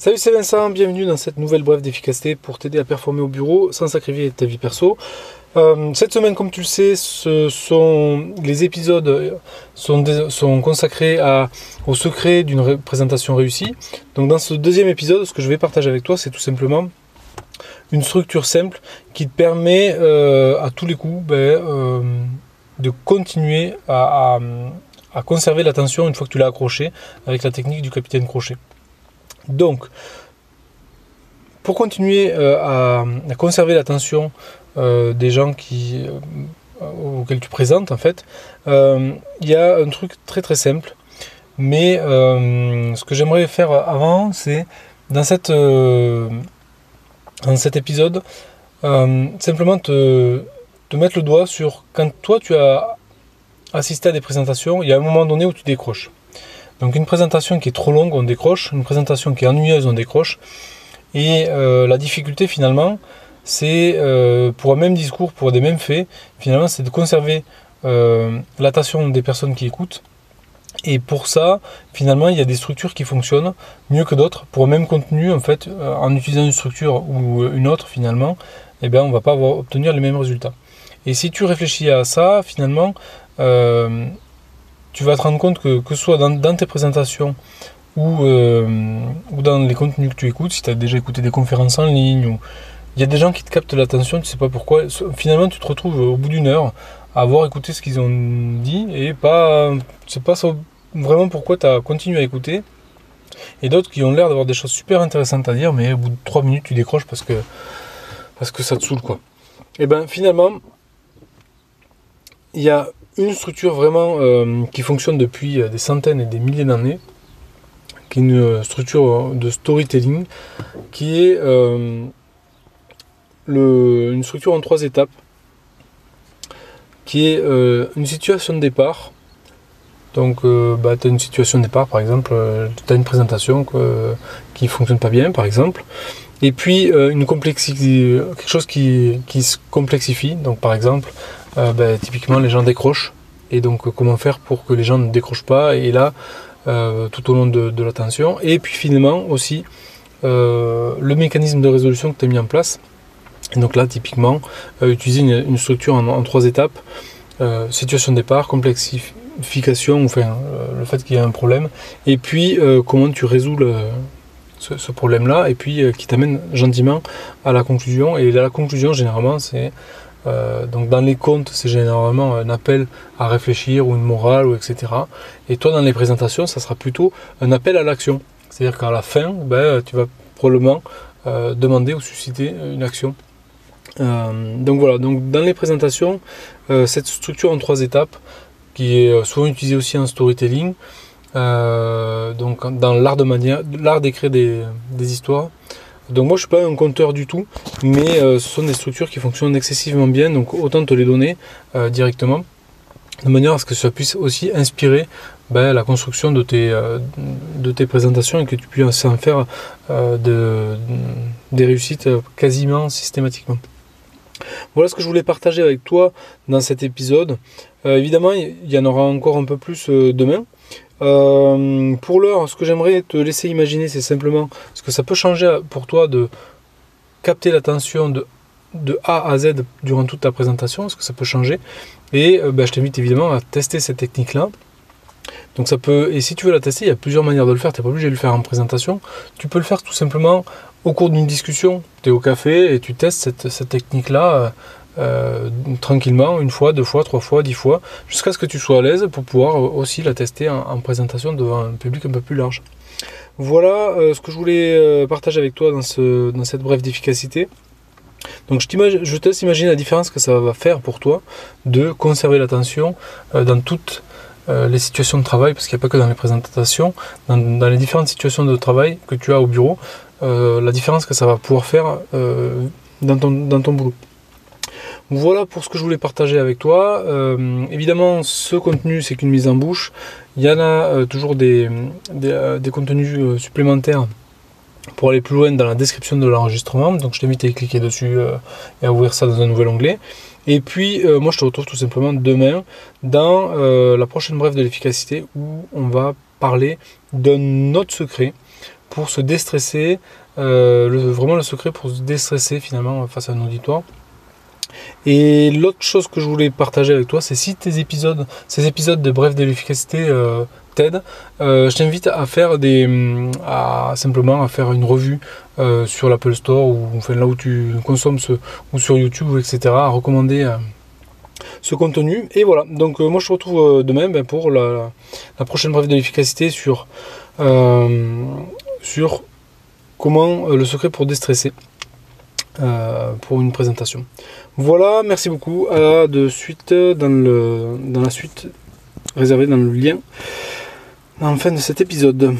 Salut, c'est Vincent, bienvenue dans cette nouvelle brève d'efficacité pour t'aider à performer au bureau sans sacrifier ta vie perso. Euh, cette semaine, comme tu le sais, ce sont, les épisodes sont, consacrés au secret d'une présentation réussie. Donc dans ce deuxième épisode, ce que je vais partager avec toi, c'est tout simplement une structure simple qui te permet euh, à tous les coups ben, euh, de continuer à conserver l'attention une fois que tu l'as accroché avec la technique du capitaine crochet. Donc, pour continuer euh, à, conserver l'attention euh, des gens euh, auxquels tu présentes, en fait, il y a un truc très très simple. Mais ce que j'aimerais faire avant, c'est dans cet épisode, simplement te, te mettre le doigt sur quand toi tu as assisté à des présentations, il y a un moment donné où tu décroches. Donc une présentation qui est trop longue, on décroche. Une présentation qui est ennuyeuse, on décroche. Et euh, la difficulté finalement, c'est euh, pour un même discours, pour des mêmes faits, finalement, c'est de conserver euh, l'attention des personnes qui écoutent. Et pour ça, finalement, il y a des structures qui fonctionnent mieux que d'autres. Pour un même contenu, en fait, en utilisant une structure ou une autre, finalement, eh bien, on ne va pas obtenir les mêmes résultats. Et si tu réfléchis à ça, finalement, tu vas te rendre compte que, que ce soit dans, tes présentations ou, euh, ou dans les contenus que tu écoutes, si tu as déjà écouté des conférences en ligne, il y a des gens qui te captent l'attention, tu sais pas pourquoi. Finalement, tu te retrouves au bout d'une heure à avoir écouté ce qu'ils ont dit et pas, c'est pas vraiment pourquoi tu as continué à écouter. Et d'autres qui ont l'air d'avoir des choses super intéressantes à dire, mais au bout de 3 minutes, tu décroches parce que, parce que ça te saoule, quoi. Et ben finalement, il y a une structure vraiment euh, qui fonctionne depuis euh, des centaines et des milliers d'années, qui est une euh, structure de storytelling, qui est une structure en trois étapes, qui est une situation de départ. Donc, bah, tu as une situation de départ, par exemple, tu as une présentation qui ne fonctionne pas bien, par exemple. Et puis, une complexité, quelque chose qui se complexifie. Donc, par exemple, euh, ben, typiquement les gens décrochent. Et donc euh, comment faire pour que les gens ne décrochent pas et là euh, tout au long de, l'attention. Et puis finalement aussi le mécanisme de résolution que tu as mis en place. Et donc là typiquement utiliser une, structure en, trois étapes. situation de départ, complexification, enfin le fait qu'il y a un problème, et puis comment tu résous ce, ce problème-là, et puis qui t'amène gentiment à la conclusion. Et la conclusion, généralement, c'est euh, donc dans les comptes, c'est généralement un appel à réfléchir ou une morale ou etc. Et toi, dans les présentations, ça sera plutôt un appel à l'action. C'est-à-dire qu'à la fin, ben, tu vas probablement euh, demander ou susciter une action. Euh, donc voilà, donc dans les présentations, cette structure en trois étapes, qui est souvent utilisée aussi en storytelling, donc dans l'art de d'écrire des, des histoires, donc moi je suis pas un compteur du tout, mais euh, ce sont des structures qui fonctionnent excessivement bien, donc autant te les donner euh, directement, de manière à ce que ça puisse aussi inspirer ben, la construction de tes, euh, de tes présentations et que tu puisses en faire de, des réussites quasiment systématiquement. Voilà ce que je voulais partager avec toi dans cet épisode. évidemment, il y en aura encore un peu plus demain. Euh, pour l'heure, ce que j'aimerais te laisser imaginer, c'est simplement ce que ça peut changer pour toi de capter l'attention de, A à Z durant toute ta présentation, ce que ça peut changer? Et euh, ben, je t'invite évidemment à tester cette technique-là. Donc ça peut, et si tu veux la tester, il y a plusieurs manières de le faire. Tu n'es pas obligé de le faire en présentation. Tu peux le faire tout simplement au cours d'une discussion. Tu es au café et tu testes cette, cette technique-là euh, euh, tranquillement, une fois, deux fois, trois fois, dix fois, jusqu'à ce que tu sois à l'aise pour pouvoir aussi la tester en, présentation devant un public un peu plus large. Voilà euh, ce que je voulais euh, partager avec toi dans, ce, dans cette brève d'efficacité. Donc je, je te laisse imaginer la différence que ça va faire pour toi de conserver l'attention dans toutes les situations de travail, parce qu'il n'y a pas que dans les présentations, dans, dans, les différentes situations de travail que tu as au bureau, la différence que ça va pouvoir faire dans, ton, dans ton boulot. Voilà pour ce que je voulais partager avec toi. Euh, évidemment, ce contenu, c'est qu'une mise en bouche. Il y en a euh, toujours des, euh, contenus supplémentaires pour aller plus loin dans la description de l'enregistrement. Donc je t'invite à cliquer dessus et à ouvrir ça dans un nouvel onglet. Et puis moi je te retrouve tout simplement demain dans la prochaine brève de l'efficacité où on va parler d'un autre secret pour se déstresser, vraiment le secret pour se déstresser finalement face à un auditoire. Et l'autre chose que je voulais partager avec toi, c'est si tes épisodes, ces épisodes de Bref de l'efficacité euh, t'aident, euh, je t'invite à faire des, à simplement à faire une revue euh, sur l'Apple Store ou là où tu consommes ce, ou sur YouTube, etc. À recommander ce contenu. Et voilà. Donc moi je te retrouve demain ben, pour la, prochaine Bref de l'efficacité sur sur comment le secret pour déstresser. Pour une présentation. Voilà, merci beaucoup. À de suite dans, dans la suite réservée dans le lien en fin de cet épisode.